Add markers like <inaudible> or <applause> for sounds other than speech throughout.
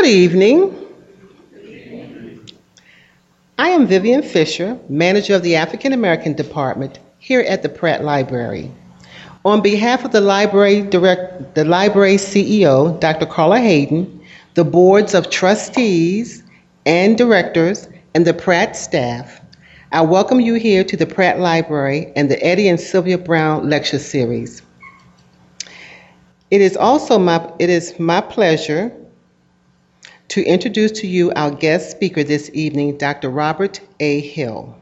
Good evening. I am Vivian Fisher, manager of the African American Department here at the Pratt Library. On behalf of the library direct, the library CEO, Dr. Carla Hayden, the boards of trustees and directors, and the Pratt staff, I welcome you here to the Pratt Library and the Eddie and Sylvia Brown Lecture Series. It is also my, it is my pleasure to introduce to you our guest speaker this evening, Dr. Robert A. Hill.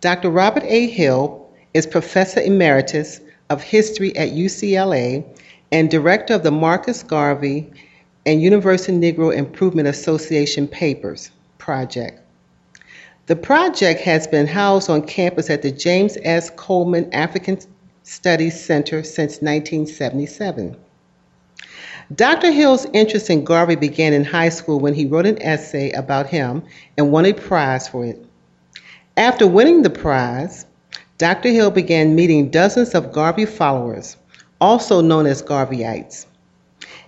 Dr. Robert A. Hill is Professor Emeritus of History at UCLA and Director of the Marcus Garvey and Universal Negro Improvement Association Papers Project. The project has been housed on campus at the James S. Coleman African Studies Center since 1977. Dr. Hill's interest in Garvey began in high school when he wrote an essay about him and won a prize for it. After winning the prize, Dr. Hill began meeting dozens of Garvey followers, also known as Garveyites.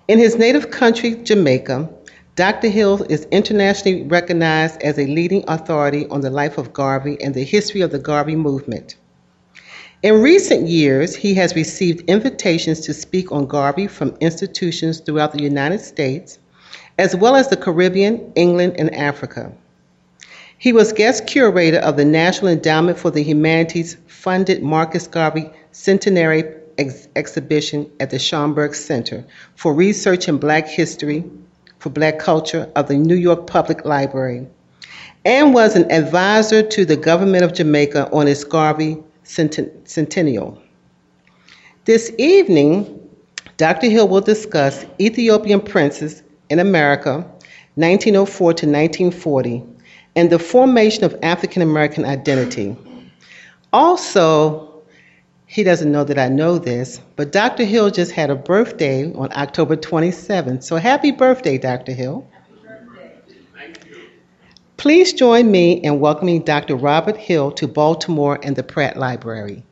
In his native country, Jamaica, Dr. Hill is internationally recognized as a leading authority on the life of Garvey and the history of the Garvey movement. In recent years, he has received invitations to speak on Garvey from institutions throughout the United States, as well as the Caribbean, England, and Africa. He was guest curator of the National Endowment for the Humanities funded Marcus Garvey Centenary ex- exhibition at the Schomburg Center for Research in Black History for Black Culture of the New York Public Library, and was an advisor to the government of Jamaica on its Garvey centennial. This evening, Dr. Hill will discuss Ethiopian princes in America, 1904 to 1940, and the formation of African American identity. Also, he doesn't know that I know this, but Dr. Hill just had a birthday on October 27th. So happy birthday, Dr. Hill. Please join me in welcoming Dr. Robert Hill to Baltimore and the Pratt Library.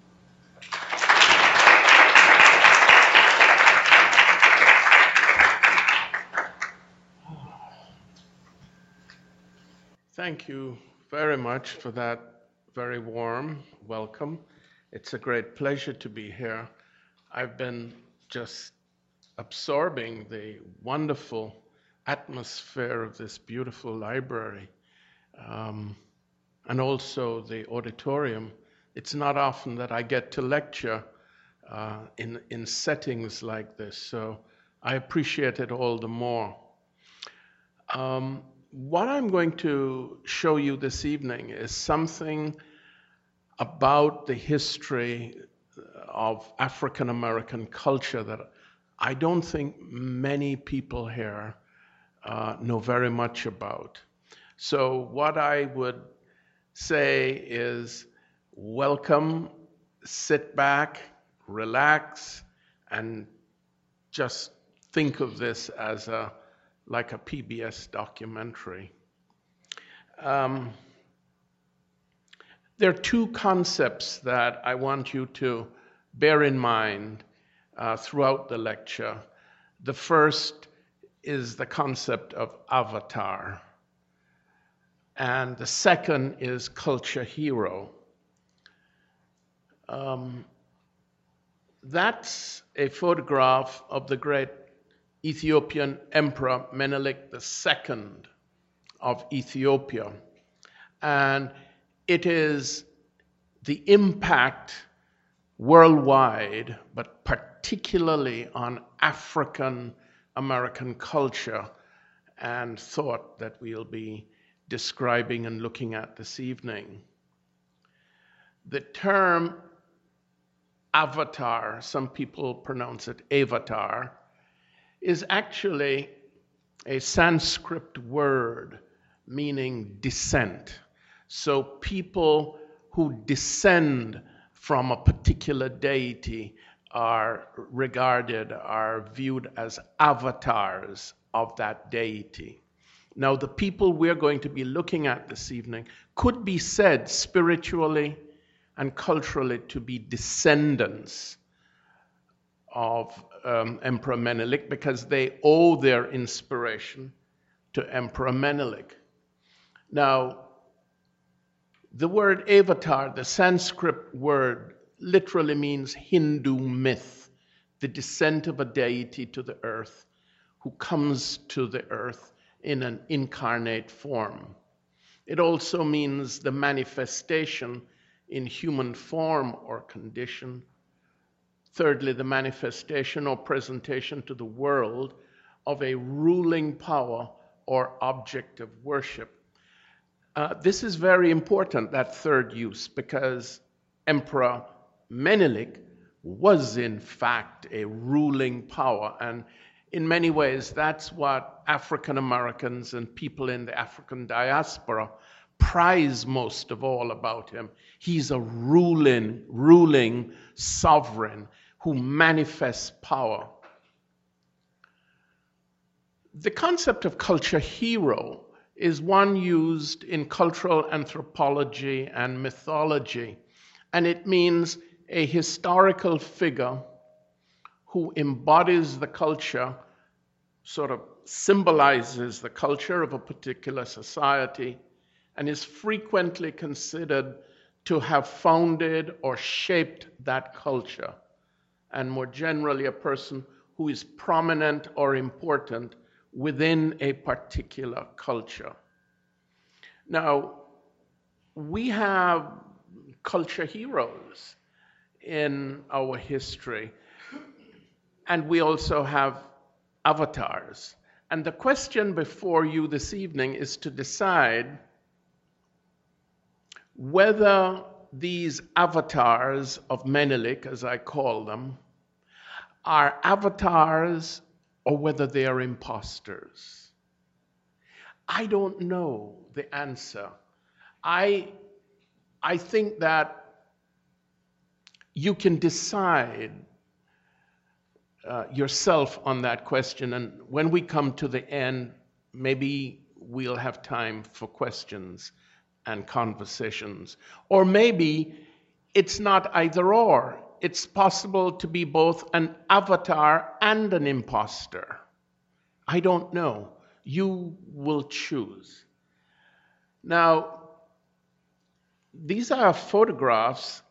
Thank you very much for that very warm welcome. It's a great pleasure to be here. I've been just absorbing the wonderful atmosphere of this beautiful library um, and also the auditorium. It's not often that I get to lecture uh, in, in settings like this, so I appreciate it all the more. Um, what I'm going to show you this evening is something about the history of African American culture that I don't think many people here uh, know very much about. So, what I would say is welcome, sit back, relax, and just think of this as a like a PBS documentary. Um, there are two concepts that I want you to bear in mind uh, throughout the lecture. The first is the concept of avatar and the second is Culture Hero. Um, that's a photograph of the great Ethiopian Emperor Menelik II of Ethiopia. And it is the impact worldwide, but particularly on African American culture and thought that we'll be describing and looking at this evening. The term avatar, some people pronounce it avatar, is actually a Sanskrit word meaning descent. So people who descend from a particular deity are regarded, are viewed as avatars of that deity. Now, the people we're going to be looking at this evening could be said spiritually and culturally to be descendants of um, Emperor Menelik because they owe their inspiration to Emperor Menelik. Now, the word avatar, the Sanskrit word, literally means Hindu myth, the descent of a deity to the earth who comes to the earth in an incarnate form. It also means the manifestation in human form or condition. Thirdly, the manifestation or presentation to the world of a ruling power or object of worship. Uh, this is very important, that third use, because Emperor Menelik was in fact a ruling power. And in many ways, that's what African Americans and people in the African diaspora prize most of all about him. He's a ruling, ruling sovereign who manifests power. The concept of culture hero is one used in cultural anthropology and mythology, and it means a historical figure who embodies the culture, sort of symbolizes the culture of a particular society, and is frequently considered to have founded or shaped that culture, and more generally, a person who is prominent or important within a particular culture. Now, we have culture heroes in our history, and we also have avatars. And the question before you this evening is to decide whether these avatars of Menelik, as I call them, are avatars or whether they are imposters. I don't know the answer. I, I think that you can decide uh, yourself on that question, and when we come to the end, maybe we'll have time for questions and conversations. Or maybe it's not either or. It's possible to be both an avatar and an impostor. I don't know. You will choose. Now, these are photographs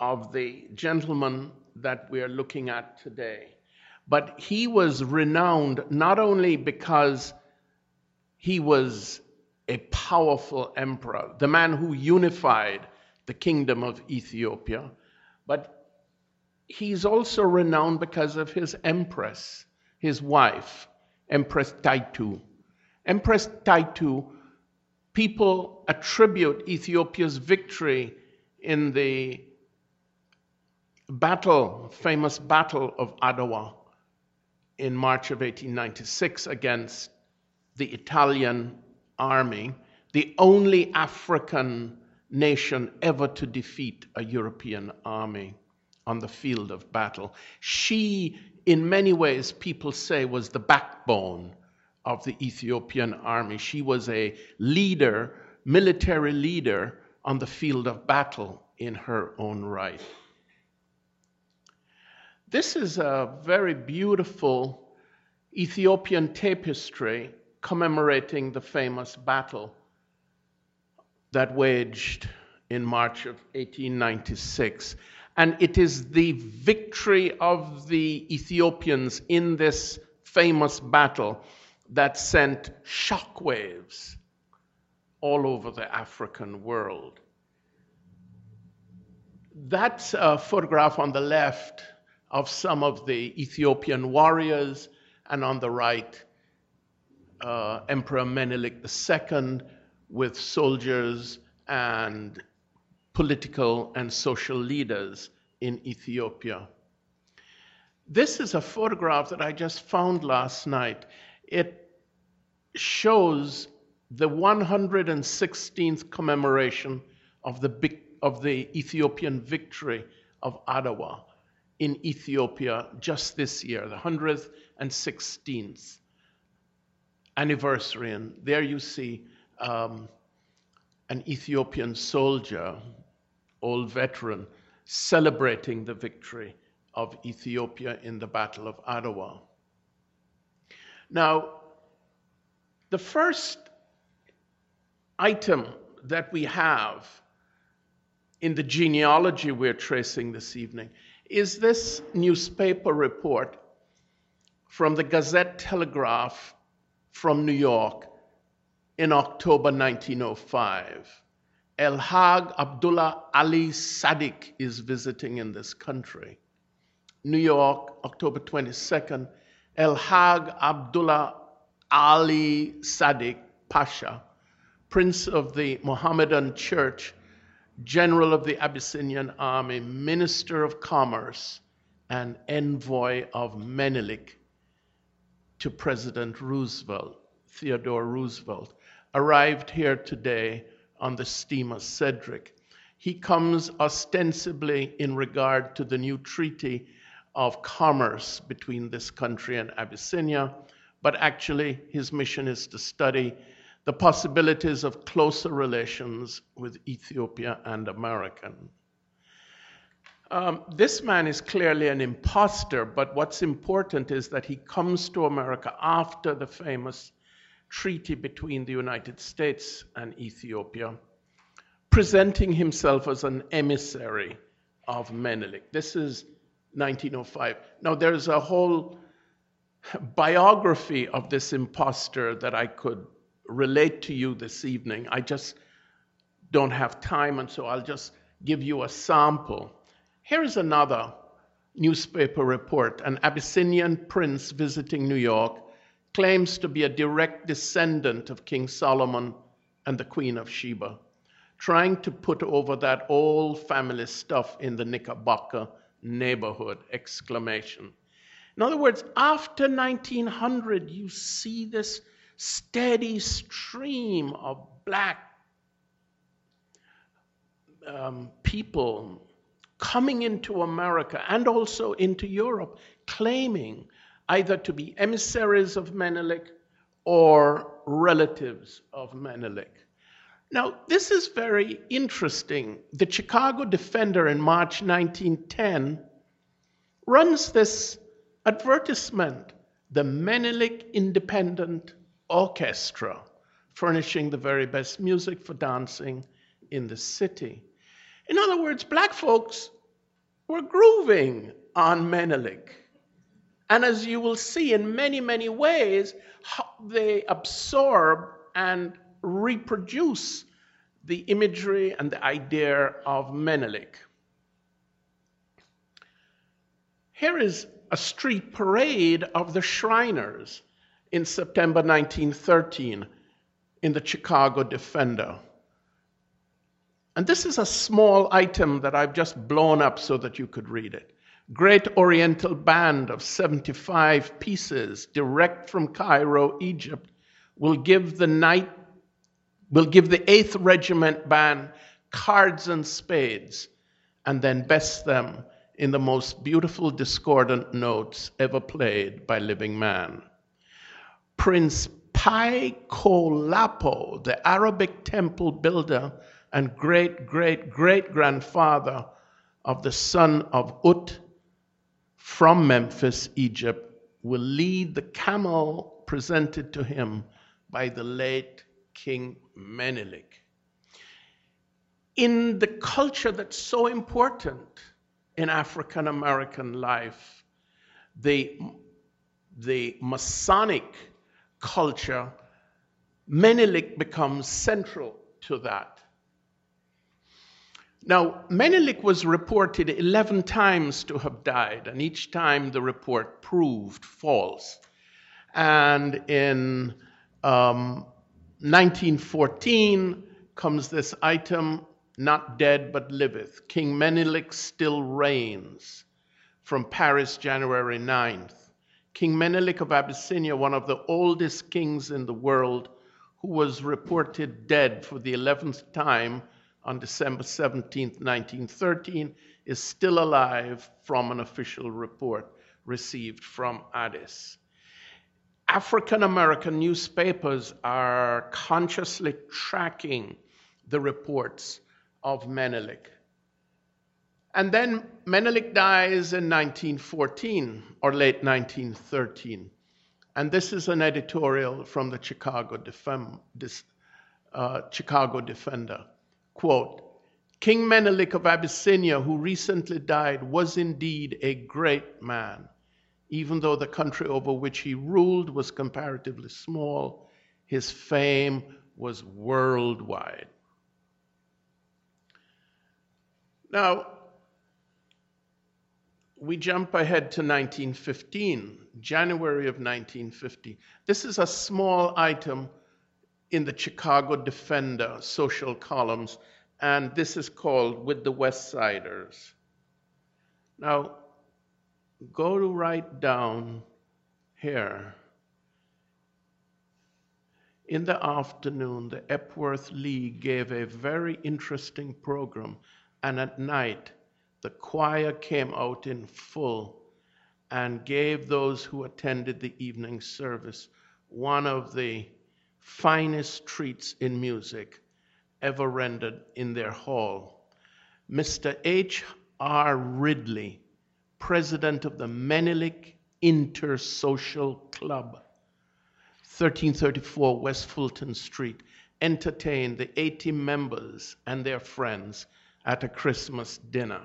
of the gentleman that we are looking at today. But he was renowned not only because he was a powerful emperor, the man who unified the kingdom of Ethiopia, but he's also renowned because of his empress, his wife, Empress Taitu. Empress Taitu, people attribute Ethiopia's victory in the battle, famous battle of Adwa in March of 1896 against the Italian army, the only African nation ever to defeat a European army on the field of battle. She, in many ways, people say, was the backbone of the Ethiopian army. She was a leader, military leader on the field of battle in her own right. This is a very beautiful Ethiopian tapestry commemorating the famous battle that waged in March of 1896. And it is the victory of the Ethiopians in this famous battle that sent shockwaves all over the African world. That uh, photograph on the left of some of the Ethiopian warriors, and on the right, uh, Emperor Menelik II with soldiers and political and social leaders in Ethiopia. This is a photograph that I just found last night. It shows the 116th commemoration of the, of the Ethiopian victory of Adwa in Ethiopia just this year, the 116th anniversary. And there you see um, an Ethiopian soldier, old veteran, celebrating the victory of Ethiopia in the Battle of Adwa. Now, The first item that we have in the genealogy we're tracing this evening is this newspaper report from the Gazette Telegraph from New York in October 1905. El Hag Abdullah Ali Sadiq is visiting in this country. New York, October 22nd, El Hag Abdullah Ali Sadiq Pasha, Prince of the Mohammedan Church, General of the Abyssinian Army, Minister of Commerce, and Envoy of Menelik to President Roosevelt, Theodore Roosevelt, arrived here today on the steamer Cedric. He comes ostensibly in regard to the new treaty of commerce between this country and Abyssinia, but actually his mission is to study the possibilities of closer relations with Ethiopia and America. Um, this man is clearly an impostor, but what's important is that he comes to America after the famous treaty between the United States and Ethiopia, presenting himself as an emissary of Menelik. This is 1905. Now, there's a whole biography of this impostor that I could relate to you this evening. I just don't have time, and so I'll just give you a sample. Here is another newspaper report. An Abyssinian prince visiting New York claims to be a direct descendant of King Solomon and the Queen of Sheba, trying to put over that old family stuff in the Knickerbocker neighborhood! Exclamation. In other words, after 1900, you see this steady stream of black um, people coming into America and also into Europe, claiming either to be emissaries of Menelik or relatives of Menelik. Now, this is very interesting. The Chicago Defender in March 1910 runs this advertisement the Menelik Independent Orchestra, furnishing the very best music for dancing in the city. In other words, black folks were grooving on Menelik. And as you will see in many, many ways, they absorb and reproduce the imagery and the idea of Menelik. Here is a street parade of the Shriners in September 1913 in the Chicago Defender. And this is a small item that I've just blown up so that you could read it. Great Oriental Band of 75 pieces, direct from Cairo, Egypt, will give the night will give the 8th Regiment band cards and spades and then best them in the most beautiful discordant notes ever played by living man. Prince Paikolapo, the Arabic temple builder and great great great grandfather of the son of Ut from Memphis, Egypt, will lead the camel presented to him by the late King Menelik. In the culture that's so important in African American life, the, the Masonic culture, Menelik becomes central to that. Now, Menelik was reported 11 times to have died, and each time the report proved false. And in um, 1914 comes this item, not dead but liveth. King Menelik still reigns from Paris, January 9th. King Menelik of Abyssinia, one of the oldest kings in the world, who was reported dead for the 11th time on December 17, 1913, is still alive from an official report received from Addis. African American newspapers are consciously tracking the reports of Menelik. And then Menelik dies in 1914 or late 1913. And this is an editorial from the Chicago, Defem- uh, Chicago Defender. Quote King Menelik of Abyssinia, who recently died, was indeed a great man. Even though the country over which he ruled was comparatively small, his fame was worldwide. Now, we jump ahead to 1915, January of 1950. This is a small item in the Chicago Defender social columns, and this is called With the West Siders. Now, go to right down here. In the afternoon, the Epworth League gave a very interesting program, and at night, the choir came out in full and gave those who attended the evening service one of the finest treats in music ever rendered in their hall. Mr. H. R. Ridley, president of the Menelik Intersocial Club, 1334 West Fulton Street, entertained the 80 members and their friends at a Christmas dinner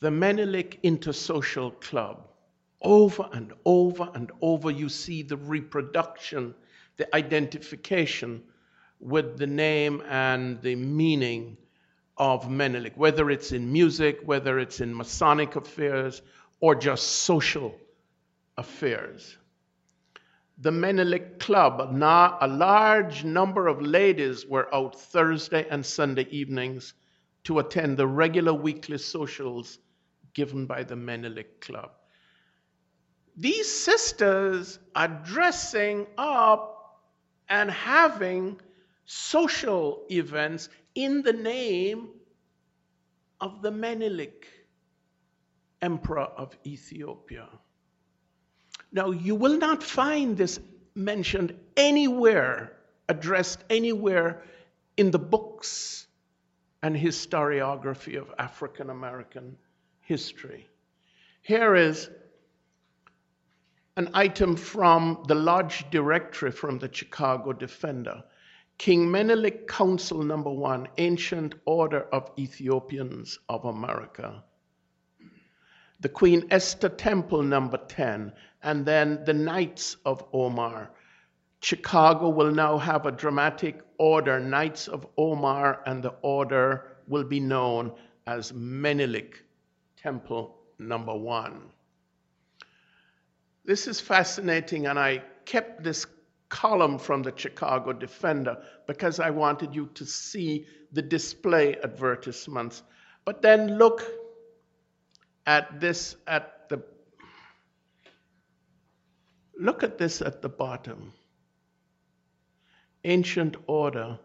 the Menelik Intersocial Club. Over and over and over, you see the reproduction, the identification with the name and the meaning of Menelik, whether it's in music, whether it's in Masonic affairs, or just social affairs. The Menelik Club, a large number of ladies were out Thursday and Sunday evenings to attend the regular weekly socials given by the Menelik Club. These sisters are dressing up and having social events in the name of the Menelik, Emperor of Ethiopia. Now, you will not find this mentioned anywhere, addressed anywhere in the books and historiography of African American history. Here is an item from the Lodge Directory from the Chicago Defender. King Menelik Council number one, Ancient Order of Ethiopians of America. The Queen Esther Temple number 10, and then the Knights of Omar. Chicago will now have a dramatic order, Knights of Omar, and the order will be known as Menelik temple number one. This is fascinating, and I kept this column from the Chicago Defender because I wanted you to see the display advertisements. But then look at this at the look at this at the bottom. Ancient order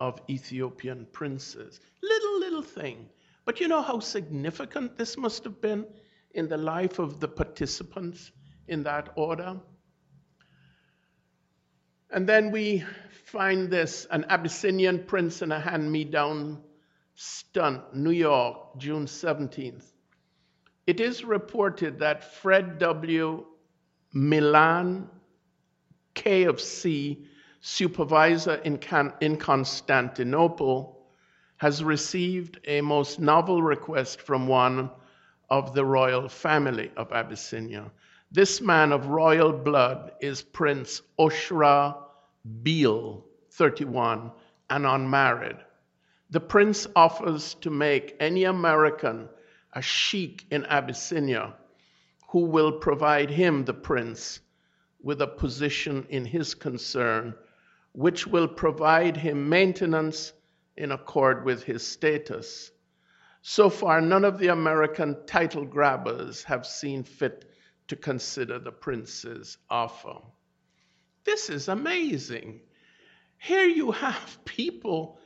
of Ethiopian princes. Little little thing. But you know how significant this must have been in the life of the participants in that order? And then we find this an Abyssinian prince in a hand me down stunt, New York, June 17th. It is reported that Fred W. Milan, K of C, supervisor in, Can- in Constantinople, has received a most novel request from one of the royal family of Abyssinia. This man of royal blood is Prince Oshra Beale, 31, and unmarried. The prince offers to make any American a sheik in Abyssinia who will provide him, the prince, with a position in his concern, which will provide him maintenance in accord with his status. So far, none of the American title grabbers have seen fit to consider the prince's offer. This is amazing. Here you have <laughs> people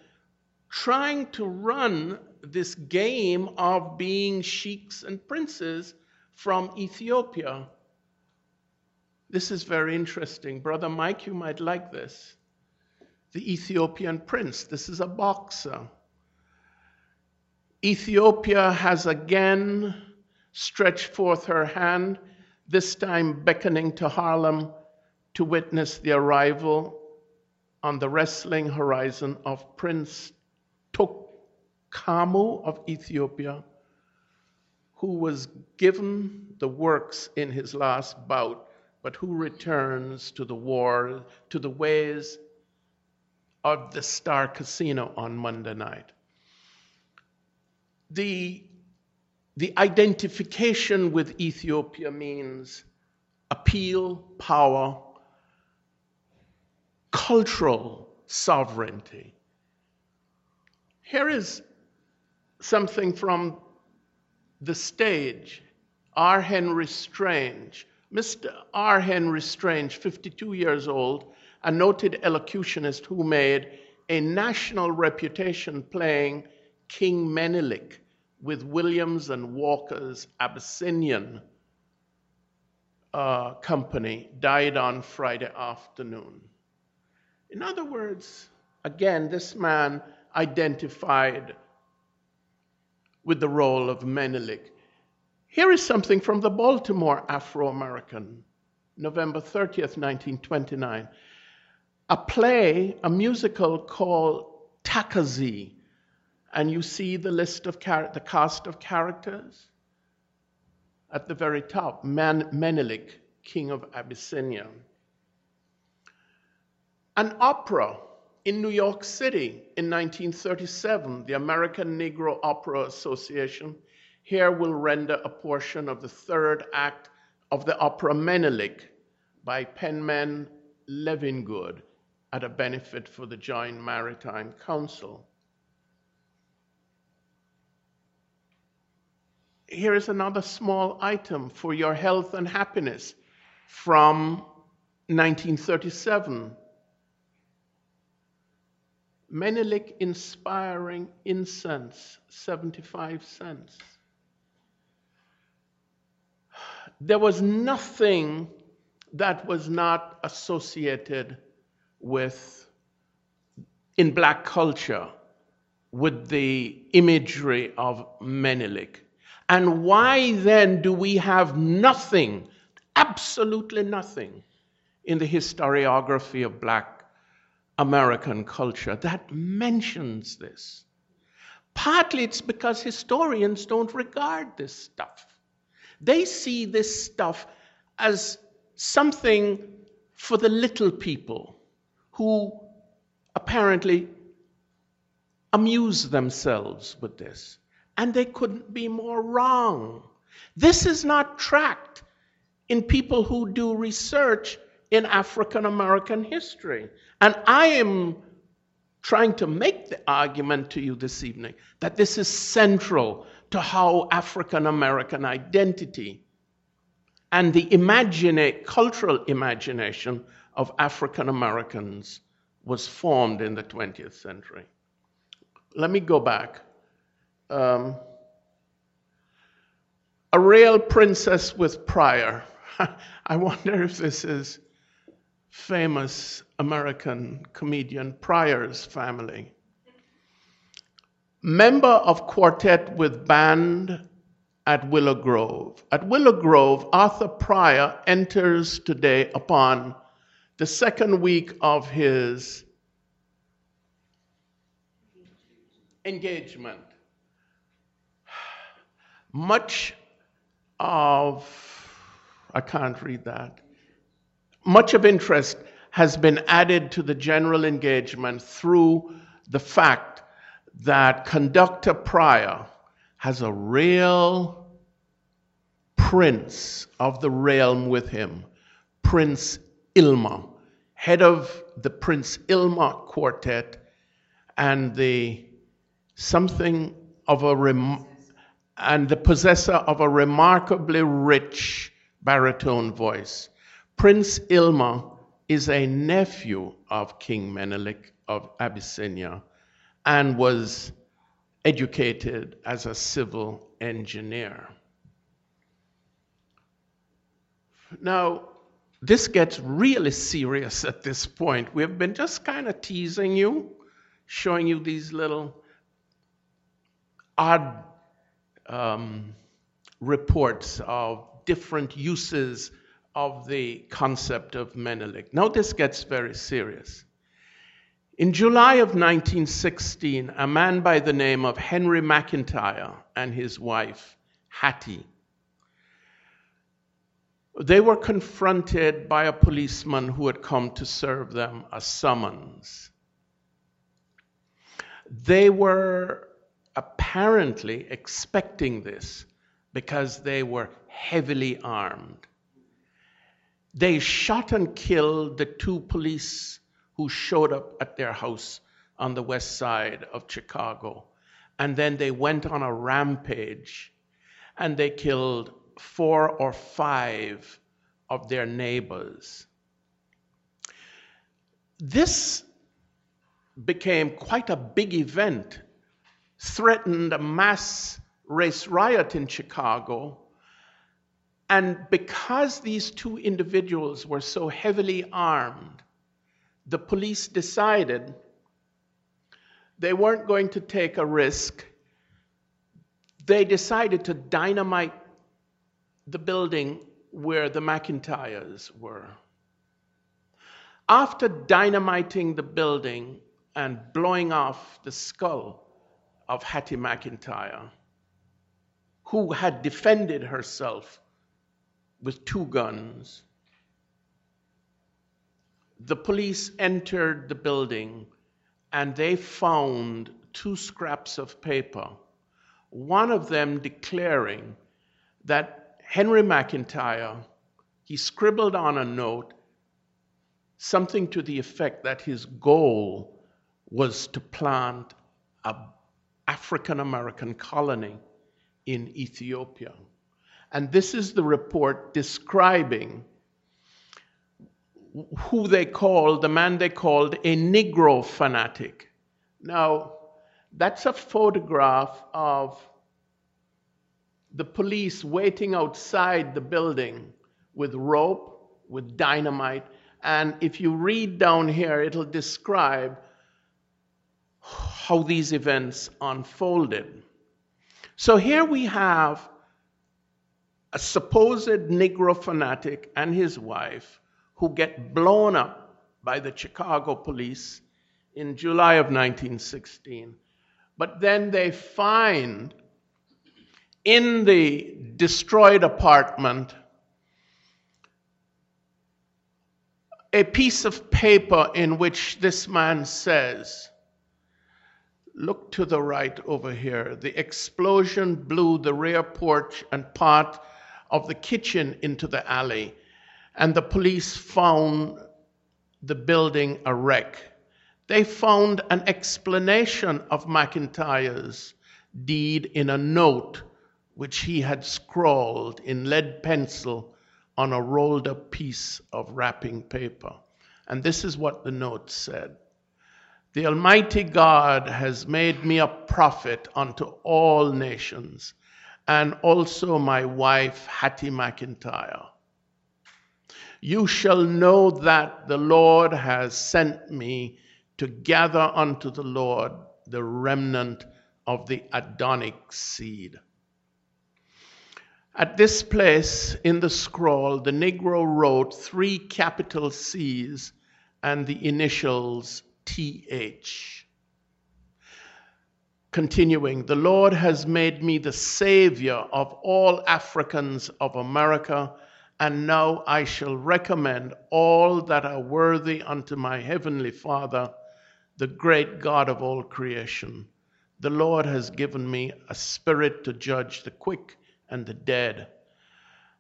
trying to run this game of being sheiks and princes from Ethiopia. This is very interesting. Brother Mike, you might like this the Ethiopian prince. This is a boxer. Ethiopia has again stretched forth her hand, this time beckoning to Harlem to witness the arrival on the wrestling horizon of Prince Tokamu of Ethiopia, who was given the works in his last bout, but who returns to the war, to the ways of the Star Casino on Monday night. The, the identification with Ethiopia means appeal, power, cultural sovereignty. Here is something from the stage. R. Henry Strange. Mr. R. Henry Strange, 52 years old, a noted elocutionist who made a national reputation playing King Menelik with Williams and Walker's Abyssinian uh, company, died on Friday afternoon. In other words, again, this man identified with the role of Menelik. Here is something from the Baltimore Afro American, November 30th, 1929. A play, a musical called Takazi, and you see the list of char- the cast of characters at the very top. Man- Menelik, king of Abyssinia. An opera in New York City in 1937, the American Negro Opera Association. Here will render a portion of the third act of the opera Menelik by Penman Lovinggood at a benefit for the Joint Maritime Council. Here is another small item for your health and happiness from 1937. Menelik inspiring incense, 75 cents. There was nothing that was not associated with, in black culture, with the imagery of Menelik. And why then do we have nothing, absolutely nothing, in the historiography of black American culture that mentions this? Partly it's because historians don't regard this stuff. They see this stuff as something for the little people who apparently amuse themselves with this. And they couldn't be more wrong. This is not tracked in people who do research in African American history. And I am trying to make the argument to you this evening that this is central to how African American identity and the imagina- cultural imagination of African Americans was formed in the 20th century. Let me go back. Um, a real princess with prior. <laughs> I wonder if this is famous American comedian Pryor's family. Member of quartet with band at Willow Grove. At Willow Grove, Arthur Pryor enters today upon the second week of his engagement. Much of, I can't read that, much of interest has been added to the general engagement through the fact that conductor Pryor has a real prince of the realm with him, Prince Ilma, head of the Prince Ilma Quartet, and the something of a rem- and the possessor of a remarkably rich baritone voice. Prince Ilma is a nephew of King Menelik of Abyssinia and was educated as a civil engineer. Now, this gets really serious at this point. We've been just kind of teasing you, showing you these little odd um, reports of different uses of the concept of Menelik. Now, this gets very serious. In July of 1916, a man by the name of Henry McIntyre and his wife, Hattie, they were confronted by a policeman who had come to serve them a summons. They were apparently expecting this because they were heavily armed. They shot and killed the two police who showed up at their house on the west side of Chicago. And then they went on a rampage and they killed four or five of their neighbors. This became quite a big event, threatened a mass race riot in Chicago. And because these two individuals were so heavily armed, the police decided they weren't going to take a risk. They decided to dynamite the building where the McIntyres were. After dynamiting the building and blowing off the skull of Hattie McIntyre, who had defended herself with two guns, the police entered the building and they found two scraps of paper, one of them declaring that Henry McIntyre, he scribbled on a note something to the effect that his goal was to plant an African American colony in Ethiopia. And this is the report describing who they called, the man they called a Negro fanatic. Now, that's a photograph of the police waiting outside the building with rope, with dynamite. And if you read down here, it'll describe how these events unfolded. So here we have a supposed Negro fanatic and his wife who get blown up by the Chicago police in July of 1916. But then they find in the destroyed apartment a piece of paper in which this man says, Look to the right over here. The explosion blew the rear porch and part of the kitchen into the alley and the police found the building a wreck. They found an explanation of McIntyre's deed in a note which he had scrawled in lead pencil on a rolled up piece of wrapping paper. And this is what the note said The Almighty God has made me a prophet unto all nations, and also my wife, Hattie McIntyre. You shall know that the Lord has sent me to gather unto the Lord the remnant of the Adonic seed. At this place in the scroll, the Negro wrote three capital C's and the initials TH. Continuing, the Lord has made me the Savior of all Africans of America and now I shall recommend all that are worthy unto my heavenly Father, the great God of all creation. The Lord has given me a spirit to judge the quick and the dead.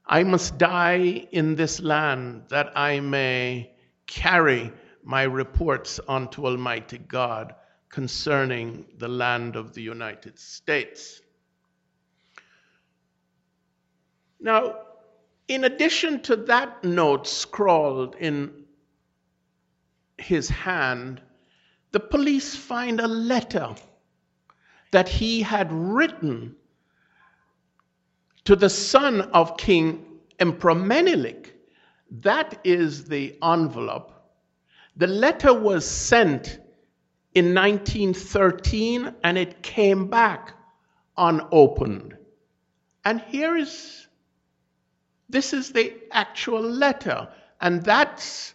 I must die in this land that I may carry my reports unto Almighty God concerning the land of the United States. Now, in addition to that note scrawled in his hand, the police find a letter that he had written to the son of King Emperor Menelik. That is the envelope. The letter was sent in 1913 and it came back unopened. And here is This is the actual letter. And that's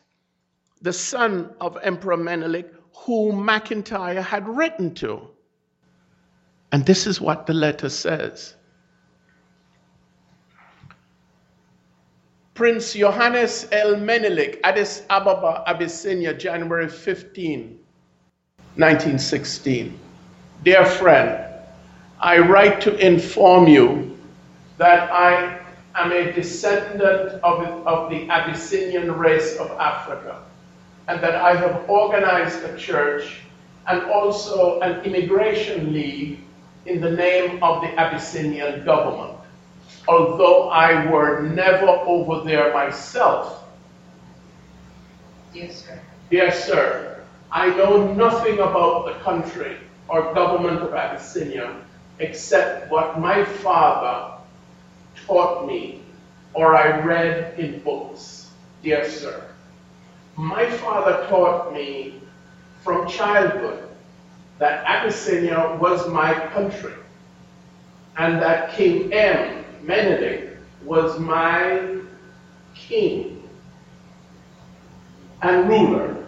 the son of Emperor Menelik who McIntyre had written to. And this is what the letter says Prince Johannes El Menelik, Addis Ababa, Abyssinia, January 15, 1916. Dear friend, I write to inform you that I am a descendant of, of the Abyssinian race of Africa and that I have organized a church and also an immigration league in the name of the Abyssinian government. Although I were never over there myself. Yes, sir. Yes, sir. I know nothing about the country or government of Abyssinia except what my father taught me or I read in books. Dear sir. My father taught me from childhood that Abyssinia was my country and that King M, Menelik, was my king and ruler.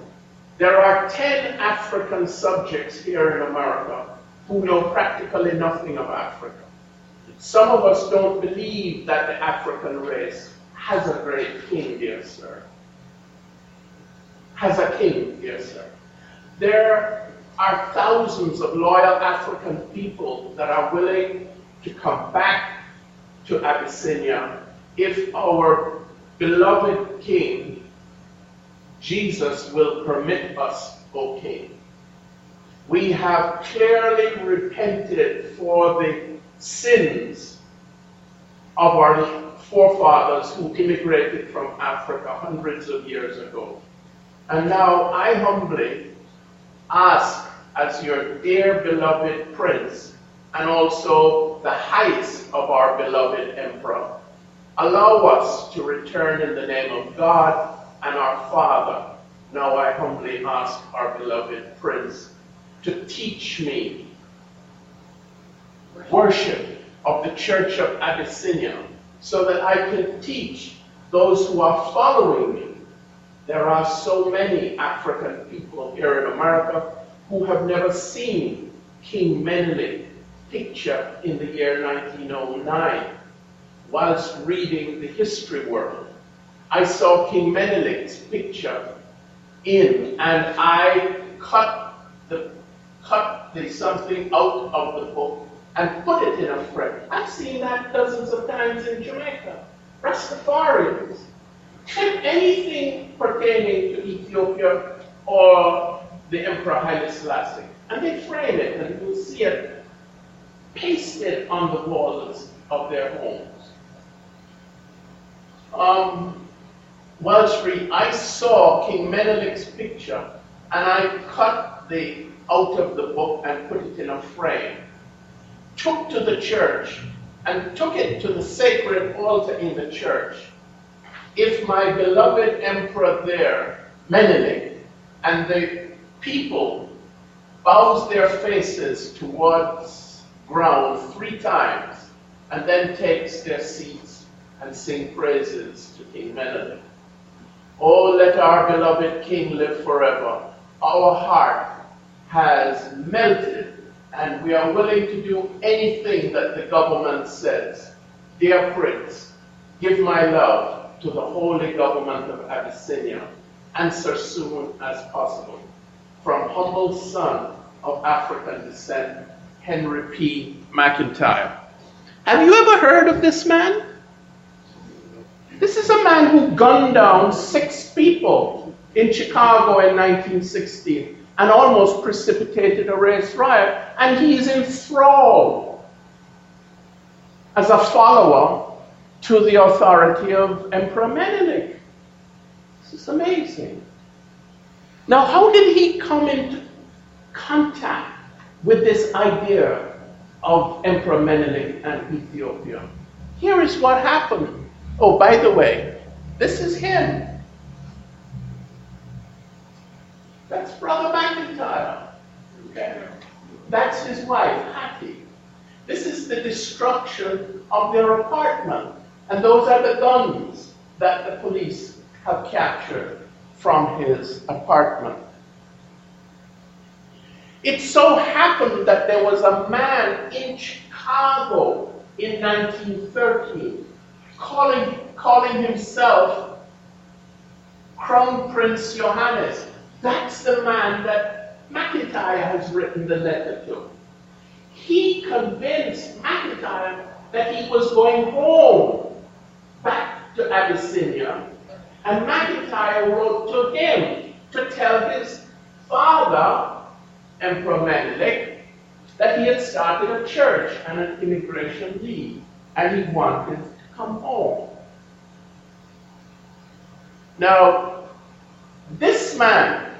There are 10 African subjects here in America who know practically nothing of Africa. Some of us don't believe that the African race has a great king, dear sir has a king, dear sir. There are thousands of loyal African people that are willing to come back to Abyssinia if our beloved King, Jesus, will permit us, O King. We have clearly repented for the sins of our forefathers who immigrated from Africa hundreds of years ago. And now I humbly ask, as your dear beloved prince, and also the heights of our beloved emperor, allow us to return in the name of God and our Father. Now I humbly ask our beloved prince to teach me worship of the Church of Abyssinia so that I can teach those who are following me there are so many African people here in America who have never seen King Menelik picture in the year 1909 whilst reading the history world. I saw King Menelik's picture in and I cut the cut the something out of the book and put it in a frame. I've seen that dozens of times in Jamaica. Rastafarians anything pertaining to Ethiopia or the Emperor Haile Selassie. And they frame it, and you'll see it pasted on the walls of their homes. Um, Street, I saw King Menelik's picture, and I cut the out of the book and put it in a frame. Took to the church and took it to the sacred altar in the church if my beloved emperor there, Menelik, and the people bows their faces towards ground three times and then takes their seats and sing praises to King Menelik. Oh, let our beloved King live forever. Our heart has melted and we are willing to do anything that the government says. Dear Prince, give my love to the holy government of Abyssinia. Answer soon as possible. From humble son of African descent, Henry P. McIntyre. Have you ever heard of this man? This is a man who gunned down six people in Chicago in 1916 and almost precipitated a race riot, and he is enthralled as a follower to the authority of Emperor Menelik. This is amazing. Now, how did he come into contact with this idea of Emperor Menelik and Ethiopia? Here is what happened. Oh, by the way, this is him. That's Brother McIntyre. Okay. That's his wife, Hattie. This is the destruction of their apartment. And those are the guns that the police have captured from his apartment. It so happened that there was a man in Chicago in 1913 calling, calling himself Crown Prince Johannes. That's the man that McIntyre has written the letter to. He convinced McIntyre that he was going home back to Abyssinia, and McIntyre wrote to him to tell his father, Emperor Menelik, that he had started a church and an immigration league, and he wanted to come home. Now, this man,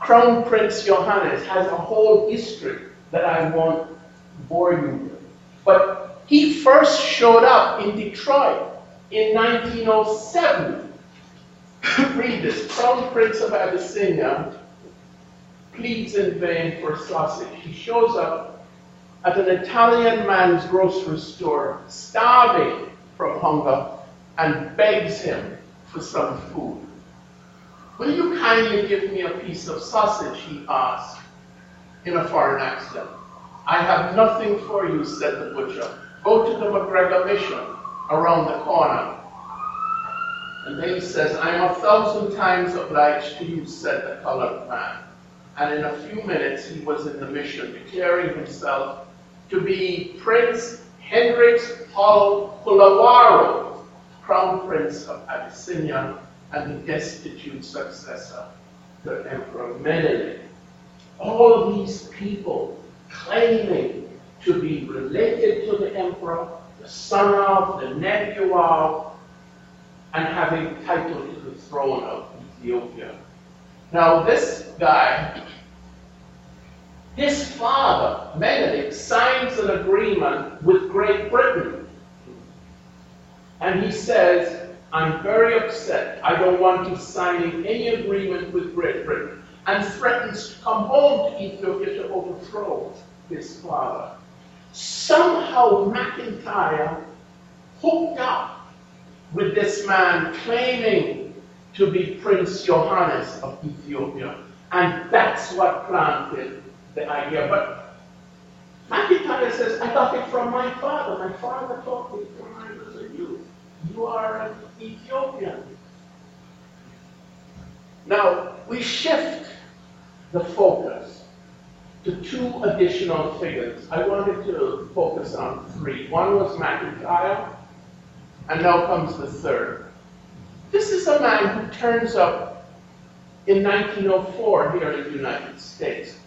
Crown Prince Johannes, has a whole history that I won't bore you with. But he first showed up in Detroit in 1907. Read this Crown Prince of Abyssinia pleads in vain for sausage. He shows up at an Italian man's grocery store, starving from hunger, and begs him for some food. Will you kindly give me a piece of sausage? he asked in a foreign accent. I have nothing for you, said the butcher. Go to the McGregor Mission around the corner. And then he says, I am a thousand times obliged to you, said the colored man. And in a few minutes, he was in the mission, declaring himself to be Prince Hendrix Paul Pulawaro, Crown Prince of Abyssinia and the destitute successor to Emperor Menelik. All these people claiming to be related to the emperor, the son of, the nephew of, and having title to the throne of Ethiopia. Now, this guy, his father, Menelik, signs an agreement with Great Britain. And he says, I'm very upset. I don't want to sign any agreement with Great Britain. And threatens to come home to Ethiopia to overthrow his father. Somehow McIntyre hooked up with this man claiming to be Prince Johannes of Ethiopia. And that's what planted the idea. But McIntyre says, I got it from my father. My father taught me from I was a youth. You are an Ethiopian. Now, we shift the focus to two additional figures. I wanted to focus on three. One was McIntyre, and now comes the third. This is a man who turns up in 1904 here in the United States,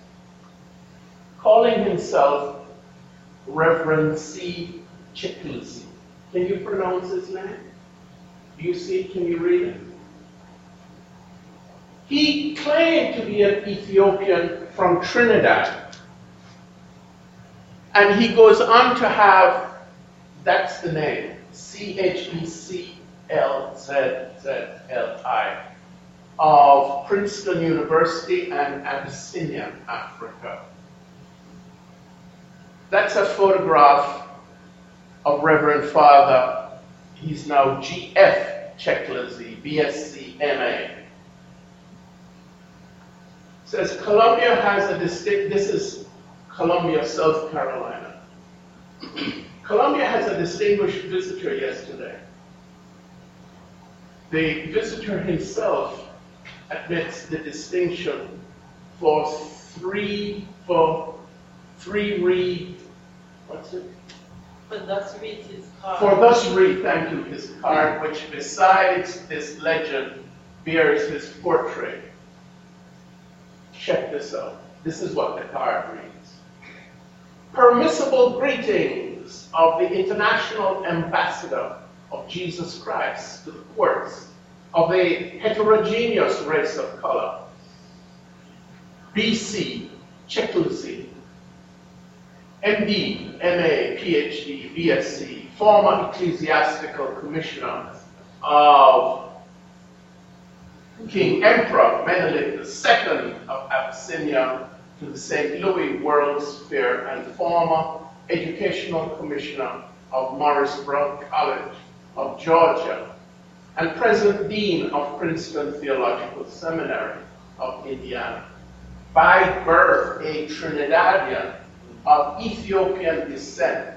calling himself Reverend C. Chicklesy. Can you pronounce his name? Do you see it? Can you read it? He claimed to be an Ethiopian from Trinidad. And he goes on to have, that's the name, C H E C L Z Z L I, of Princeton University and Abyssinia, Africa. That's a photograph of Reverend Father, he's now G.F. Chicklesy, BSc MA. Says Columbia has a distinct, this is Columbia, South Carolina. <clears throat> Columbia has a distinguished visitor yesterday. The visitor himself admits the distinction for three, for three read, what's it? For thus reads his card. For thus read, thank you, his card, which besides this legend bears his portrait. Check this out. This is what the card reads. Permissible greetings of the International Ambassador of Jesus Christ to the courts of a heterogeneous race of color. BC, Chicklesy, MD, MA, PhD, BSc, former ecclesiastical commissioner of King Emperor Menelik II of Abyssinia to the St. Louis World's Fair and former educational commissioner of Morris Brown College of Georgia, and present Dean of Princeton Theological Seminary of Indiana. By birth, a Trinidadian of Ethiopian descent,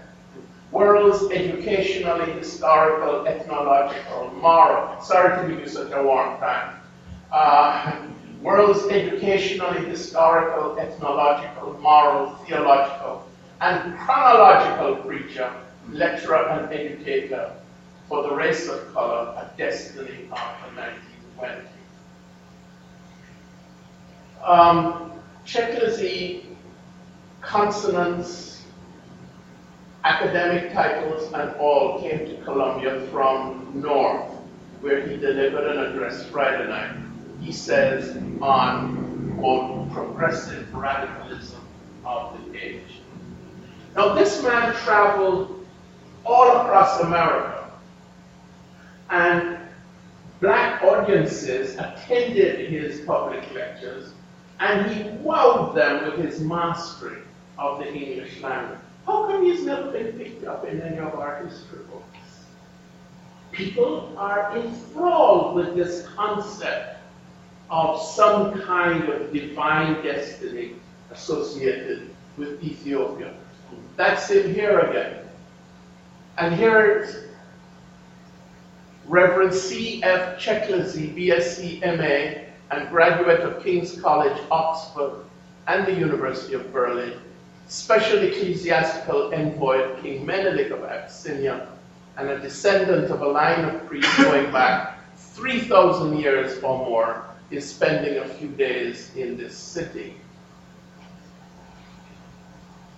world's educationally, historical, ethnological, moral, sorry to give you such a warm time, uh, world's educationally, historical, ethnological, moral, theological, and chronological preacher, lecturer, and educator for the race of color, a destiny after 1920. Um, consonants, academic titles, and all came to Columbia from North, where he delivered an address Friday night. He says on, quote, progressive radicalism of the age. Now, this man traveled all across America, and black audiences attended his public lectures, and he wowed them with his mastery of the English language. How come he's never been picked up in any of our history books? People are enthralled with this concept of some kind of divine destiny associated with Ethiopia. That's him here again. And here Reverend C.F. Checklezy, BSc MA, and graduate of King's College, Oxford, and the University of Berlin, special ecclesiastical envoy of King Menelik of Abyssinia, and a descendant of a line of priests going back 3,000 years or more, is spending a few days in this city.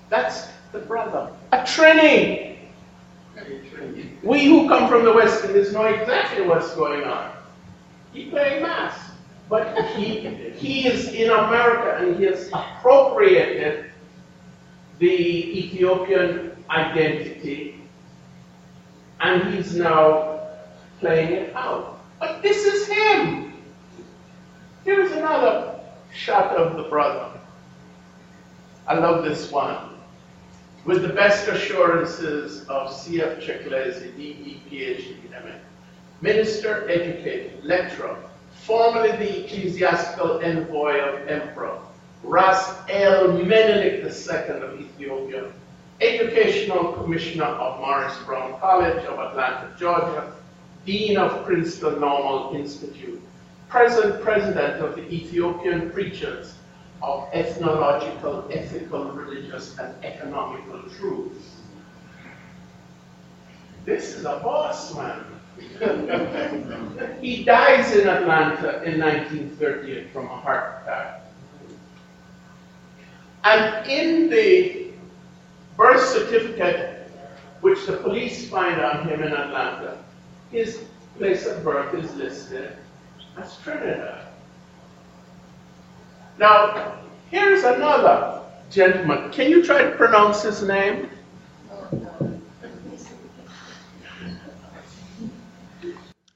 That's the brother. A Trini! We who come from the West Indies know exactly what's going on. He playing mass. But he, he is in America and he has appropriated the Ethiopian identity and he's now playing it out. But this is him. Here's another shot of the brother. I love this one. With the best assurances of C.F. Checklezy, D.E. Ph.D., Minister, educated, lecturer, formerly the ecclesiastical envoy of Emperor Ras El Menelik II of Ethiopia, Educational Commissioner of Morris Brown College of Atlanta, Georgia, Dean of Princeton Normal Institute, present President of the Ethiopian Preachers of Ethnological, Ethical, Religious, and Economical Truths. This is a boss man. he dies in Atlanta in 1938 from a heart attack. And in the birth certificate, which the police find on him in Atlanta, his place of birth is listed as Trinidad. Now, here's another gentleman. Can you try to pronounce his name?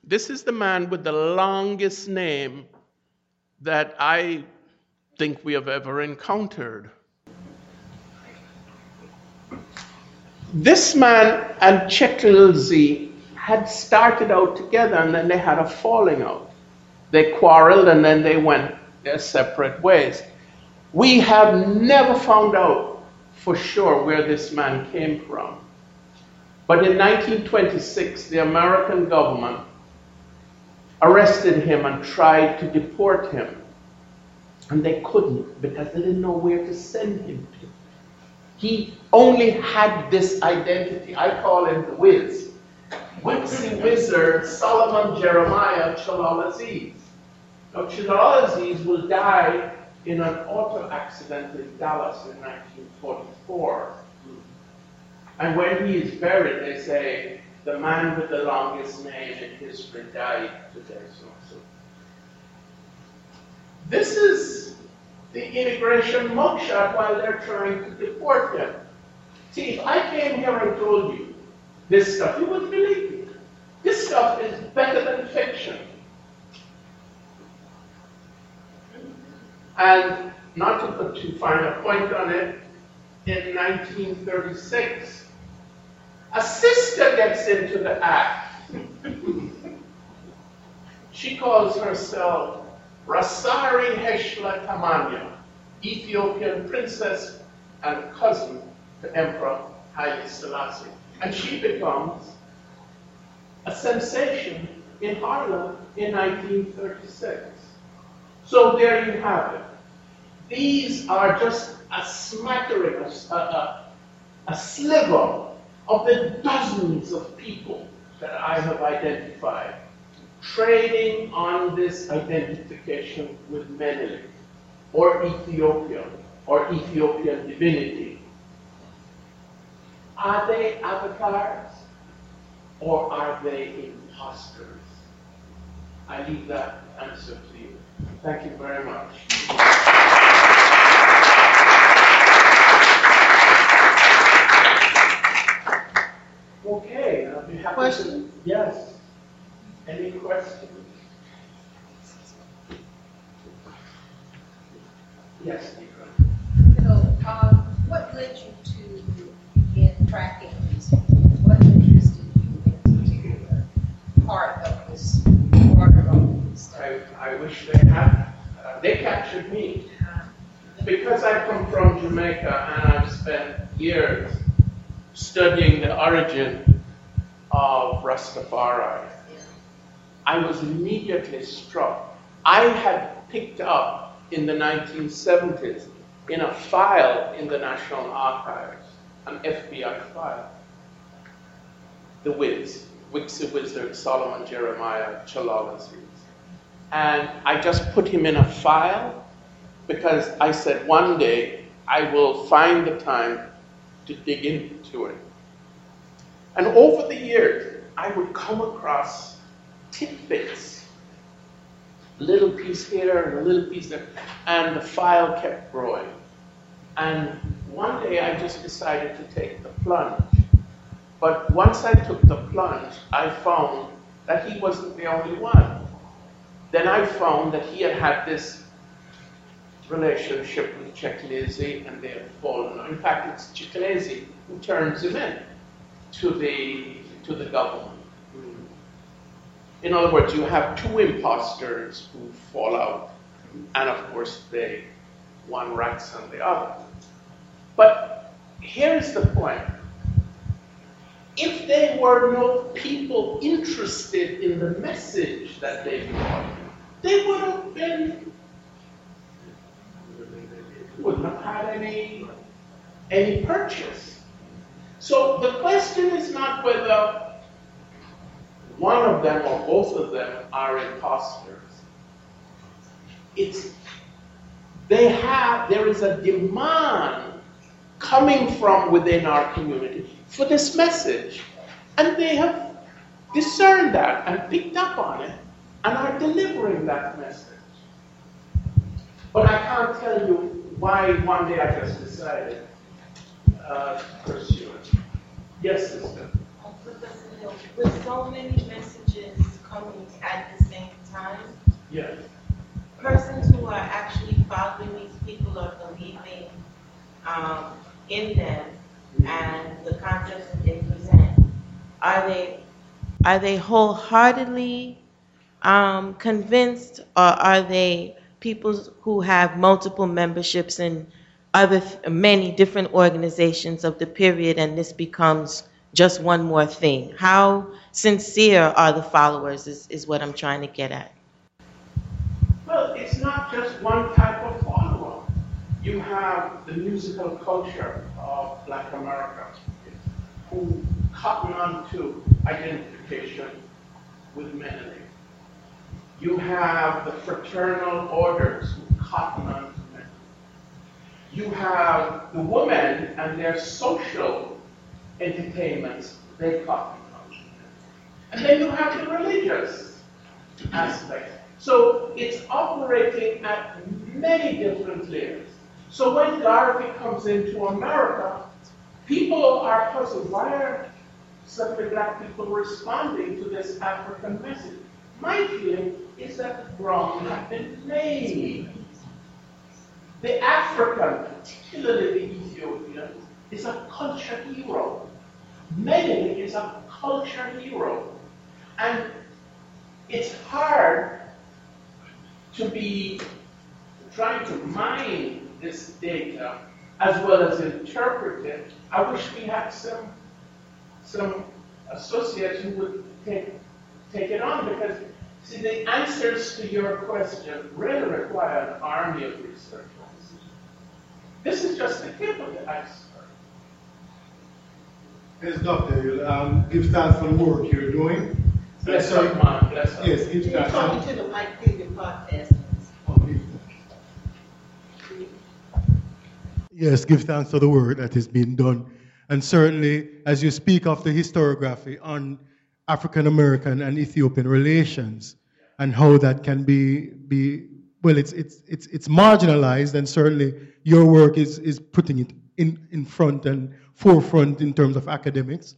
This is the man with the longest name that I think we have ever encountered. This man and Checklezy had started out together and then they had a falling out. They quarreled and then they went their separate ways. We have never found out for sure where this man came from. But in 1926, the American government arrested him and tried to deport him. And they couldn't because they didn't know where to send him to. He only had this identity. I call him the Wiz. Witsy Wizard Solomon Jeremiah Chalal Aziz. Now, Chalal Aziz will die in an auto accident in Dallas in 1944. And when he is buried, they say, the man with the longest name in history died today. So, so. This is the immigration mugshot while they're trying to deport him. See, if I came here and told you this stuff, you wouldn't believe me. This stuff is better than fiction. And not to put too fine a point on it, in 1936, A sister gets into the act. she calls herself Rasari Heshla Tamanya, Ethiopian princess and cousin to Emperor Haile Selassie. And she becomes a sensation in Harlem in 1936. So there you have it. These are just a smattering, a, a, a sliver of the dozens of people that I have identified trading on this identification with Menelik or Ethiopia or Ethiopian divinity. Are they avatars or are they imposters? I leave that answer to you. Thank you very much. Okay, I'll be happy to. Questions? Yes. Any questions? Yes, Deidre. So, um, what led you to begin tracking these people? What interested you in particular part of I, I wish they had, uh, they captured me. Because I come from Jamaica and I've spent years studying the origin of Rastafari, I was immediately struck. I had picked up in the 1970s in a file in the National Archives, an FBI file, the Wiz, Wixie Wizard, Solomon Jeremiah, Chalala's And I just put him in a file because I said one day I will find the time to dig into it. And over the years, I would come across tidbits, a little piece here and a little piece there, and the file kept growing. And one day I just decided to take the plunge. But once I took the plunge, I found that he wasn't the only one. Then I found that he had had this relationship with Cheklezi and they had fallen. In fact, it's Cheklezi who turns him in to the, to the government. In other words, you have two imposters who fall out, and of course, they one rats on the other. But here's the point. If there were no people interested in the message that they brought, they would have been wouldn't have had any, any purchase. So the question is not whether one of them or both of them are imposters. It's they have, there is a demand coming from within our community for this message. And they have discerned that and picked up on it and are delivering that message. But I can't tell you why one day I just decided uh, to pursue it. Yes, sister. With so many messages coming at the same time, Yes. persons who are actually following these people are believing um, in them and the concepts that they present. Are they are they wholeheartedly um, convinced, or are they people who have multiple memberships in other many different organizations of the period, and this becomes just one more thing? How sincere are the followers? Is, is what I'm trying to get at. Well, it's not just one type of follower. You have the musical culture of Black America who cotton on to identification with Menelik. You have the fraternal orders who cotton on to Menelik. You have the women and their social entertainments, they cotton on to Menelik. And then you have the religious aspect. So it's operating at many different layers. So when Garvey comes into America, people are puzzled. Why are suddenly black people responding to this African message? My feeling is that ground has been laid. The African, particularly the Ethiopian, is a culture hero. Menelik is a culture hero. And it's hard to be trying to mine this data as well as interpret it. I wish we had some some associates who would take take it on because see the answers to your question really require an army of researchers. This is just the tip of the iceberg. Yes, Doctor, um, give thanks for the work you're doing. Bless So- up, man. Bless up. Yes, give thanks. talking to the Mike David podcast. Oh, give thanks. Yes, give thanks for the work that is being done. And certainly, as you speak of the historiography on African American and Ethiopian relations and how that can be, be well, it's, it's, it's, it's marginalized, and certainly your work is, is putting it in, in front and forefront in terms of academics.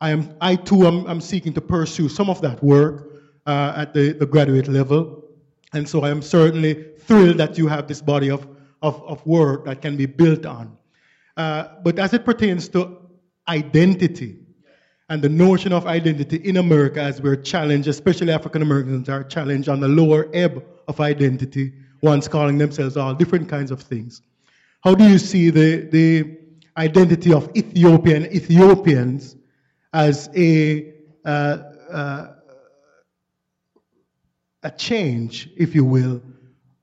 I, am, I too am, I'm seeking to pursue some of that work uh, at the, the graduate level. And so I am certainly thrilled that you have this body of, of, of work that can be built on. Uh, but as it pertains to identity and the notion of identity in America, as we're challenged, especially African Americans are challenged on the lower ebb of identity, once calling themselves all different kinds of things. How do you see the, the identity of Ethiopian Ethiopians as a, uh, uh, a change, if you will,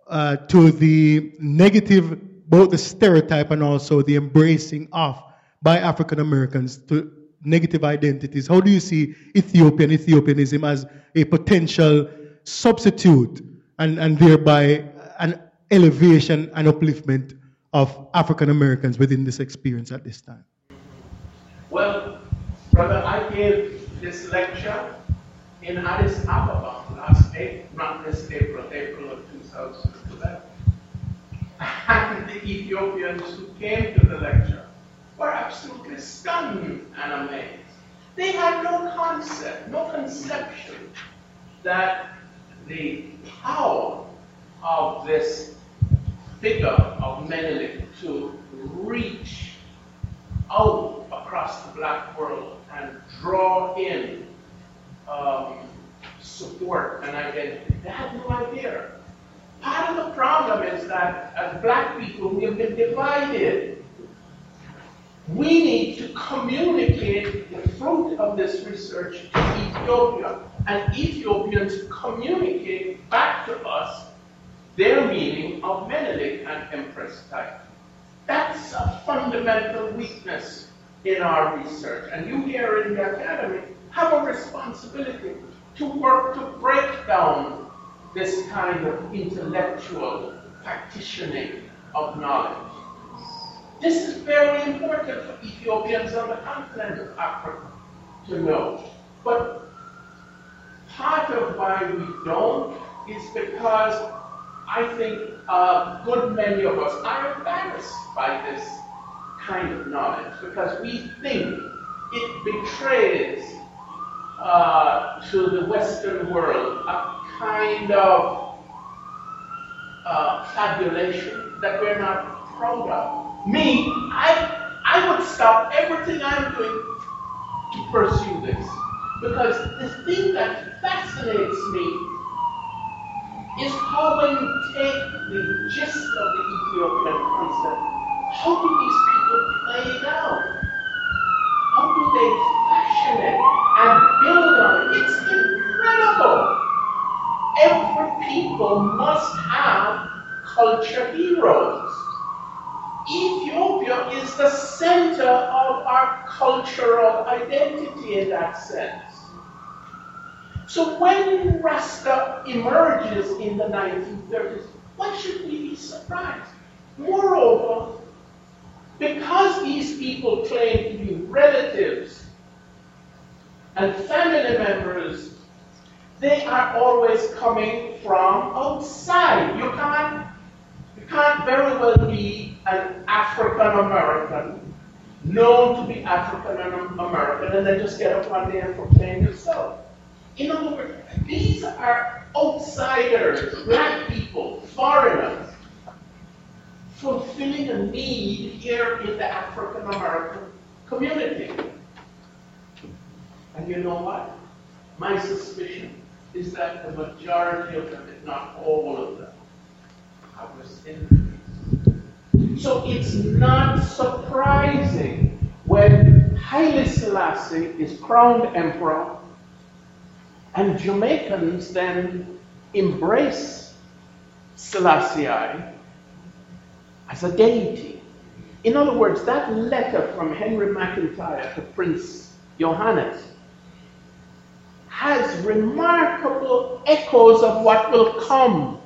uh, to the negative, both the stereotype and also the embracing of by African Americans to negative identities. How do you see Ethiopian Ethiopianism as a potential substitute and, and thereby an elevation and upliftment of African Americans within this experience at this time? Well, brother, I gave this lecture in Addis Ababa last April, this April, April of 2011. <laughs> And the Ethiopians who came to the lecture were absolutely stunned and amazed. They had no concept, no conception that the power of this figure of Menelik to reach out across the black world and draw in um, support and identity. They had no idea. Part of the problem is that as black people, we have been divided. We need to communicate the fruit of this research to Ethiopia, and Ethiopians communicate back to us their meaning of Menelik and Empress Taytu. That's a fundamental weakness in our research. And you here in the academy have a responsibility to work to break down this kind of intellectual partitioning of knowledge. This is very important for Ethiopians on the continent of Africa to know. But part of why we don't is because I think a good many of us are embarrassed by this kind of knowledge because we think it betrays uh, to the Western world a kind of uh, fabulation that we're not proud of. Me, I, I would stop everything I'm doing to pursue this because the thing that fascinates me is how when you take the gist of the Ethiopian concept, how do these people play it out? How do they fashion it and build on it? It's incredible. Every people must have culture heroes. Ethiopia is the center of our cultural identity in that sense. So when Rasta emerges in the 1930s, why should we be surprised? Moreover, because these people claim to be relatives and family members, they are always coming from outside. You can't, you can't very well be an African American, known to be African American, and then just get up one day and proclaim yourself. In other words, these are outsiders, black people, foreigners, fulfilling a need here in the African American community. And you know what? My suspicion is that the majority of them, if not all of them, are West. So it's not surprising when Haile Selassie is crowned emperor and Jamaicans then embrace Selassie as a deity. In other words, that letter from Henry McIntyre to Prince Johannes has remarkable echoes of what will come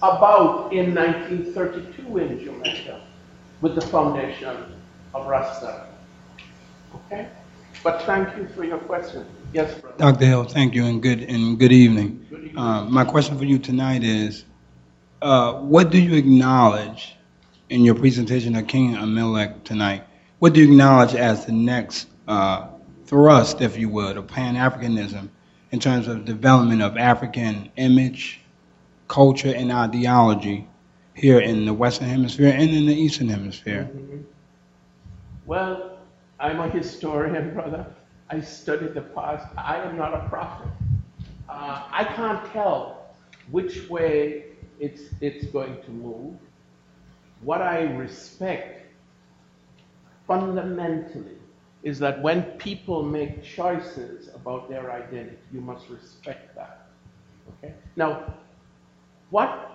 about in 1932 in Jamaica with the foundation of Rasta. Okay? But thank you for your question. Yes, brother. Dr. Hill, thank you and good and good evening. Good evening. Uh, my question for you tonight is, uh, what do you acknowledge in your presentation of King Menelik tonight? What do you acknowledge as the next uh, thrust, if you would, of Pan Africanism in terms of development of African image, culture, and ideology here in the Western Hemisphere and in the Eastern Hemisphere? Mhm. Well, I'm a historian, brother. I studied the past. I am not a prophet. Uh, I can't tell which way it's, it's going to move. What I respect fundamentally is that when people make choices about their identity, you must respect that. Okay? Now, what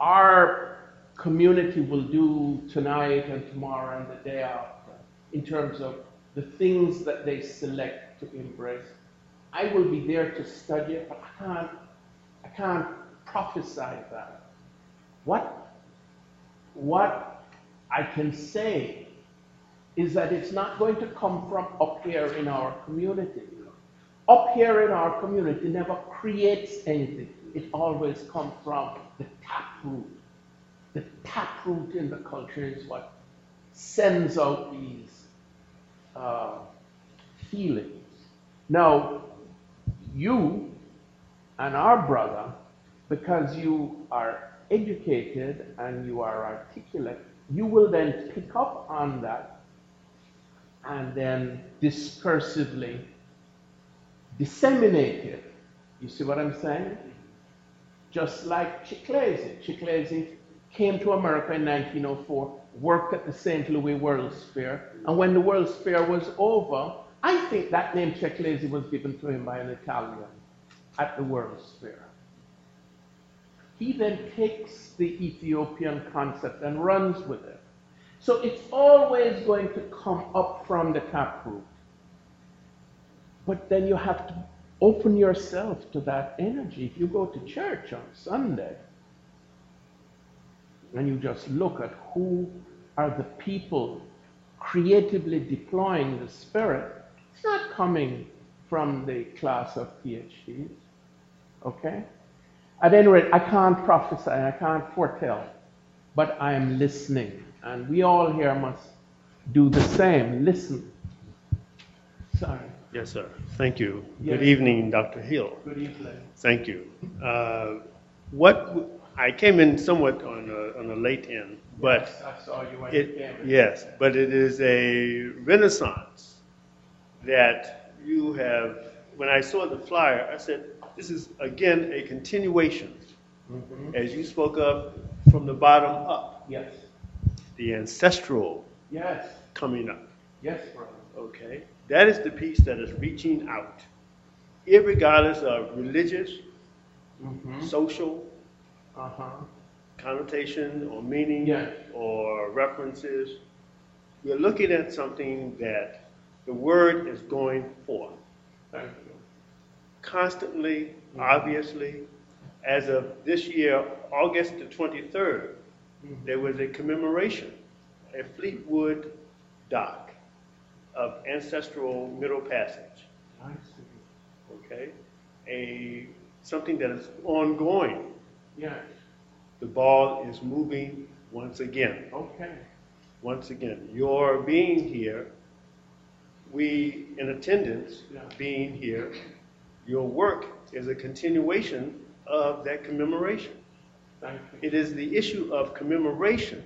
our community will do tonight and tomorrow and the day after in terms of the things that they select to embrace. I will be there to study it, but I can't, I can't prophesy that. What, what I can say is that it's not going to come from up here in our community. Up here in our community never creates anything. It always comes from the taproot the taproot in the culture is what sends out these uh, feelings. Now, you and our brother, because you are educated and you are articulate, you will then pick up on that and then discursively disseminate it. You see what I'm saying? Just like Chiclese. Chiclese came to America in 1904, worked at the St. Louis World's Fair, and when the World's Fair was over, I think that name Chiclese was given to him by an Italian at the World's Fair. He then takes the Ethiopian concept and runs with it. So it's always going to come up from the taproot. But then you have to open yourself to that energy. If you go to church on Sunday, and you just look at who are the people creatively deploying the spirit, it's not coming from the class of PhDs. Okay? At any rate, I can't prophesy, I can't foretell, but I am listening. And we all here must do the same listen. Sorry. Yes, sir. Thank you. Yes. Good evening, Dr. Hill. Good evening. Thank you. Uh, What, I came in somewhat on a, on a late end, but I saw you it, yes, but it is a renaissance that you have, when I saw the flyer, I said, this is again a continuation, Mhm. as you spoke of, from the bottom up, Yes. the ancestral Yes. coming up. Yes, brother. Okay, that is the piece that is reaching out, irregardless of religious, Mm-hmm. social Uh-huh. connotation or meaning Yeah. or references. We're looking at something that the word is going for. Thank you. constantly, obviously. As of this year, August the 23rd, there was a commemoration at Fleetwood Dock of ancestral Middle Passage. I see. okay? A, something that is ongoing. Yes. The ball is moving once again. Okay. Once again, your being here, we in attendance Yeah. being here, your work is a continuation of that commemoration. Thank you. It is the issue of commemoration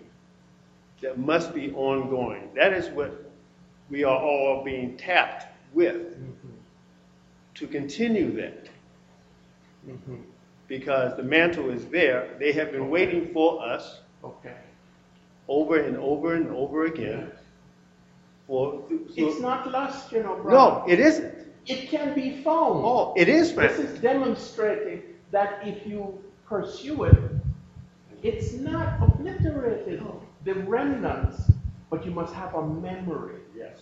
that must be ongoing. That is what we are all being tapped with. Mhm. to continue that. Because the mantle is there. They have been waiting for us Okay. over and over and over again. For, It's not lost, you know, brother. no, it isn't. It can be found. Oh, it is This is demonstrating that if you pursue it, it's not obliterated, the remnants, but you must have a memory. Yes.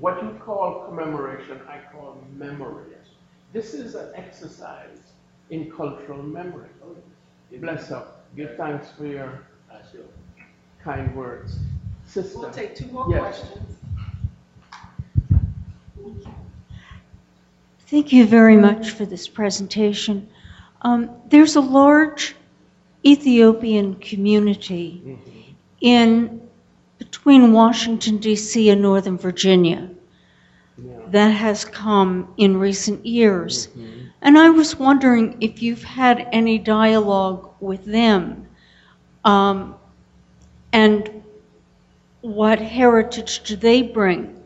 What you call commemoration, I call memory. Yes. This is an exercise in cultural memory. Bless up. Give thanks for your kind words. Sister. We'll take two more Yes. questions. Thank you very much for this presentation. Um, there's a large Ethiopian community in between Washington, D.C. and Northern Virginia Yeah. that has come in recent years. And I was wondering if you've had any dialogue with them um, and what heritage do they bring?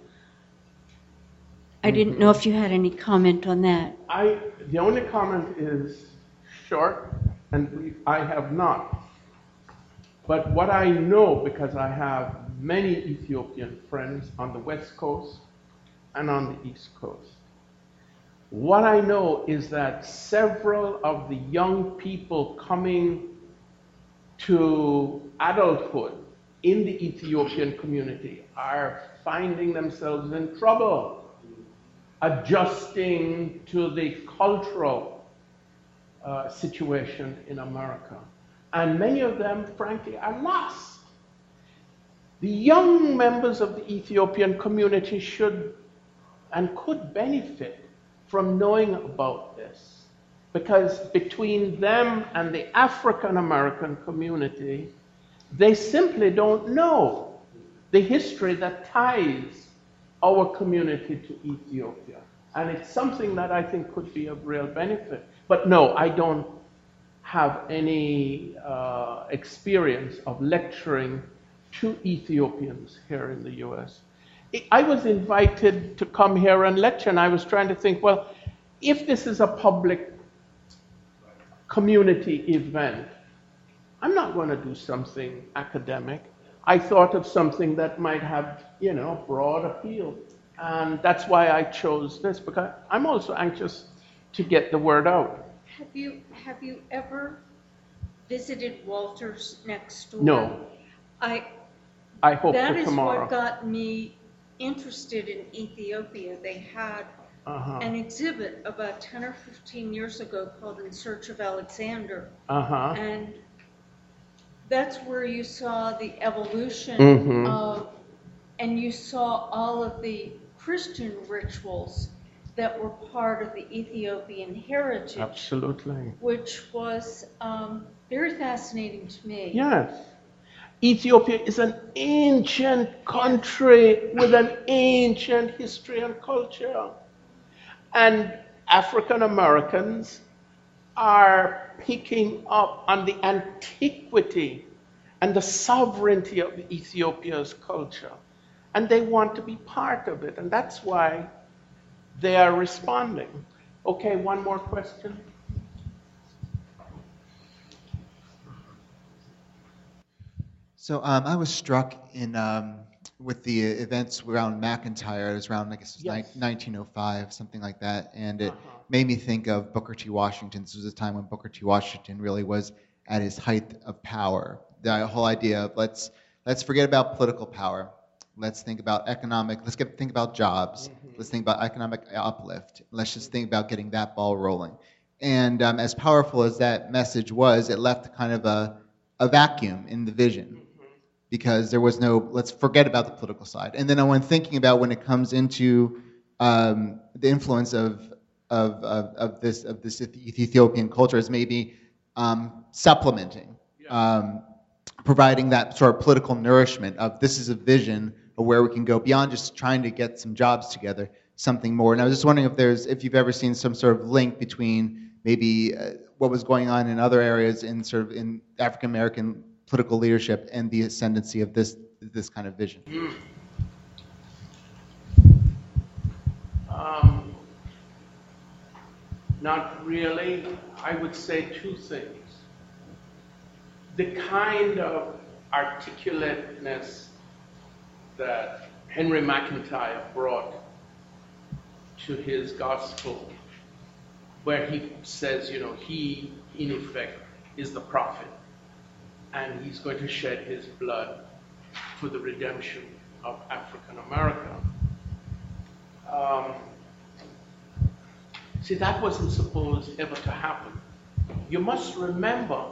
I didn't know if you had any comment on that. I, the only comment is short and brief. I have not. But what I know, because I have many Ethiopian friends on the West Coast and on the East Coast, what I know is that several of the young people coming to adulthood in the Ethiopian community are finding themselves in trouble adjusting to the cultural uh, situation in America. And many of them, frankly, are lost. The young members of the Ethiopian community should and could benefit from knowing about this. Because between them and the African American community, they simply don't know the history that ties our community to Ethiopia. And it's something that I think could be of real benefit. But no, I don't have any uh, experience of lecturing to Ethiopians here in the US. I- was invited to come here and lecture, and I was trying to think well, if this is a public community event, I'm not going to do something academic. I thought of something that might have, you know, broad appeal. And that's why I chose this, because I'm also anxious to get the word out. Have you, have you ever visited Walters next door? No, I, I hope that for is tomorrow. what got me interested in Ethiopia. They had Uh-huh. an exhibit about 10 or 15 years ago called In Search of Alexander. Uh-huh. And that's where you saw the evolution Mhm. of, and you saw all of the Christian rituals that were part of the Ethiopian heritage, Absolutely. which was um, very fascinating to me. Yes. Ethiopia is an ancient country with an ancient history and culture. And African Americans are picking up on the antiquity and the sovereignty of Ethiopia's culture. And they want to be part of it. And that's why they are responding. Okay, one more question. So um, I was struck in um, with the events around McIntyre. It was around I guess it was Yes. ni- 1905, something like that, and it Uh-huh. made me think of Booker T. Washington. This was a time when Booker T. Washington really was at his height of power. The whole idea of let's let's forget about political power. Let's think about economic. Let's get think about jobs. Let's think about economic uplift. Let's just think about getting that ball rolling. And um, as powerful as that message was, it left kind of a, a vacuum in the vision because there was no let's forget about the political side and then I went thinking about when it comes into um, the influence of, of, of, of this of this ethiopian culture is maybe um, supplementing um, providing that sort of political nourishment of this is a vision where we can go beyond just trying to get some jobs together something more and i was just wondering if there's if you've ever seen some sort of link between maybe uh, what was going on in other areas in sort of in african american political leadership and the ascendancy of this this kind of vision. Um, Not really. I would say two things. The kind of articulateness that Henry McIntyre brought to his gospel, where he says, you know, he, in effect, is the prophet, and he's going to shed his blood for the redemption of African America. Um, see, that wasn't supposed ever to happen. You must remember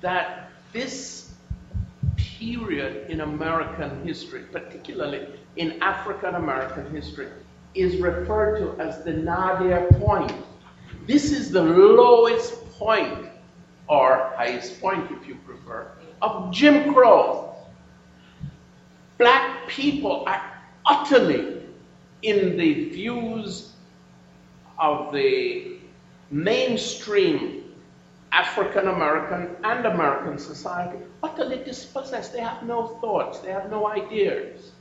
that this period in American history, particularly in African American history, is referred to as the nadir point. This is the lowest point, or highest point if you prefer, of Jim Crow. Black people are utterly in the views of the mainstream African American and American society utterly dispossessed. They have no thoughts, they have no ideas.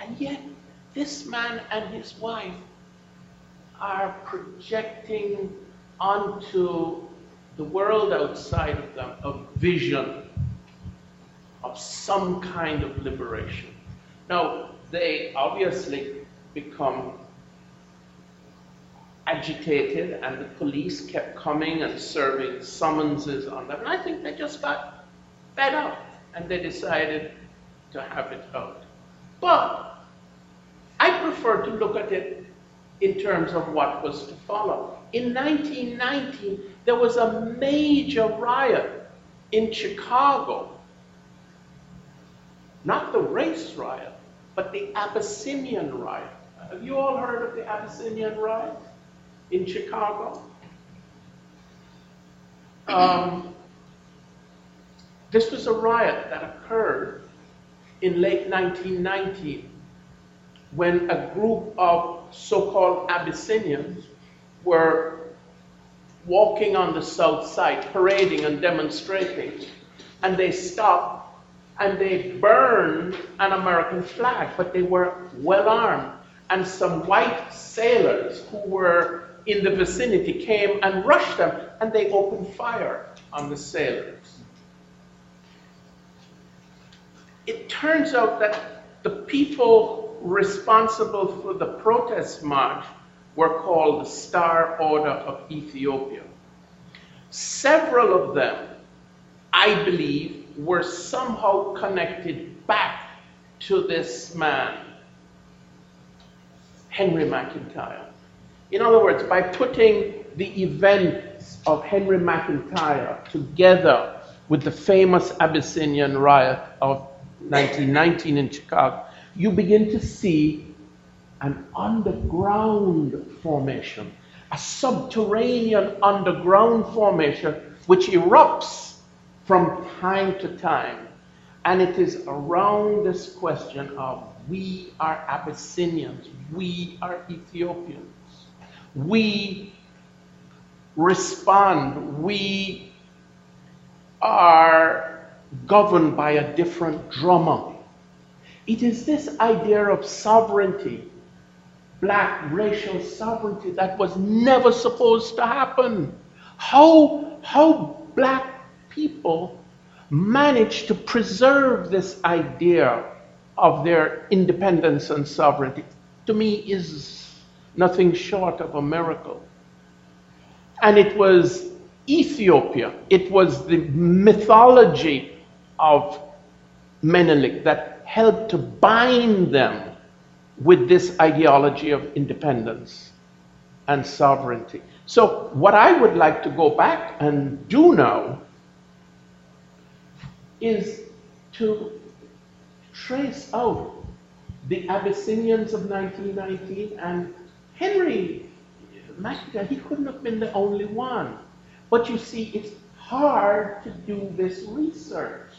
And yet, this man and his wife are projecting onto the world outside of them a vision of some kind of liberation. Now, they obviously become agitated, and the police kept coming and serving summonses on them. And I think they just got fed up and they decided to have it out. But I prefer to look at it in terms of what was to follow. In 1919, there was a major riot in Chicago. Not the race riot, but the Abyssinian riot. Have you all heard of the Abyssinian riot in Chicago? Um, this was a riot that occurred in late 1919 when a group of so-called Abyssinians were walking on the south side, parading and demonstrating, and they stopped and they burned an American flag, but they were well armed. And some white sailors who were in the vicinity came and rushed them, and they opened fire on the sailors. It turns out that the people responsible for the protest march were called the Star Order of Ethiopia. Several of them, I believe, were somehow connected back to this man, Henry McIntyre. In other words, by putting the events of Henry McIntyre together with the famous Abyssinian riot of 1919 in Chicago, you begin to see an underground formation, a subterranean underground formation which erupts from time to time. And it is around this question of we are Abyssinians, we are Ethiopians, we respond, we are governed by a different drummer. It is this idea of sovereignty, black racial sovereignty, that was never supposed to happen. How, how black people managed to preserve this idea of their independence and sovereignty, to me, is nothing short of a miracle. And it was Ethiopia, it was the mythology of Menelik that helped to bind them with this ideology of independence and sovereignty. So, what I would like to go back and do now is to trace out the Abyssinians of 1919 and Henry McIntyre, he couldn't have been the only one. But you see, it's hard to do this research.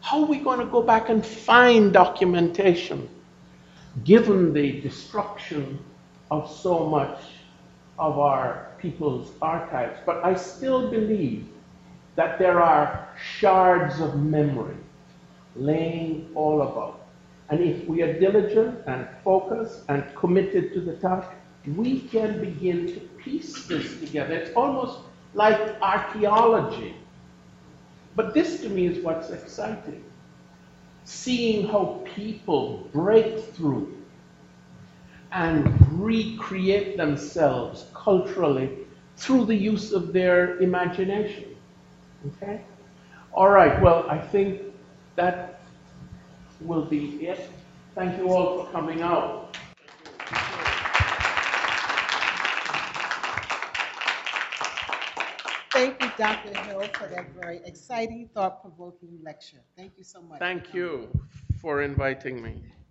How are we going to go back and find documentation given the destruction of so much of our people's archives? But I still believe that there are shards of memory laying all about. And if we are diligent and focused and committed to the task, we can begin to piece this together. It's almost like archaeology. But this to me is what's exciting. Seeing how people break through and recreate themselves culturally through the use of their imagination. Okay? All right, well, I think that will be it. Thank you all for coming out. Thank you, Dr. Hill, for that very exciting, thought-provoking lecture. Thank you so much. Thank you for inviting me.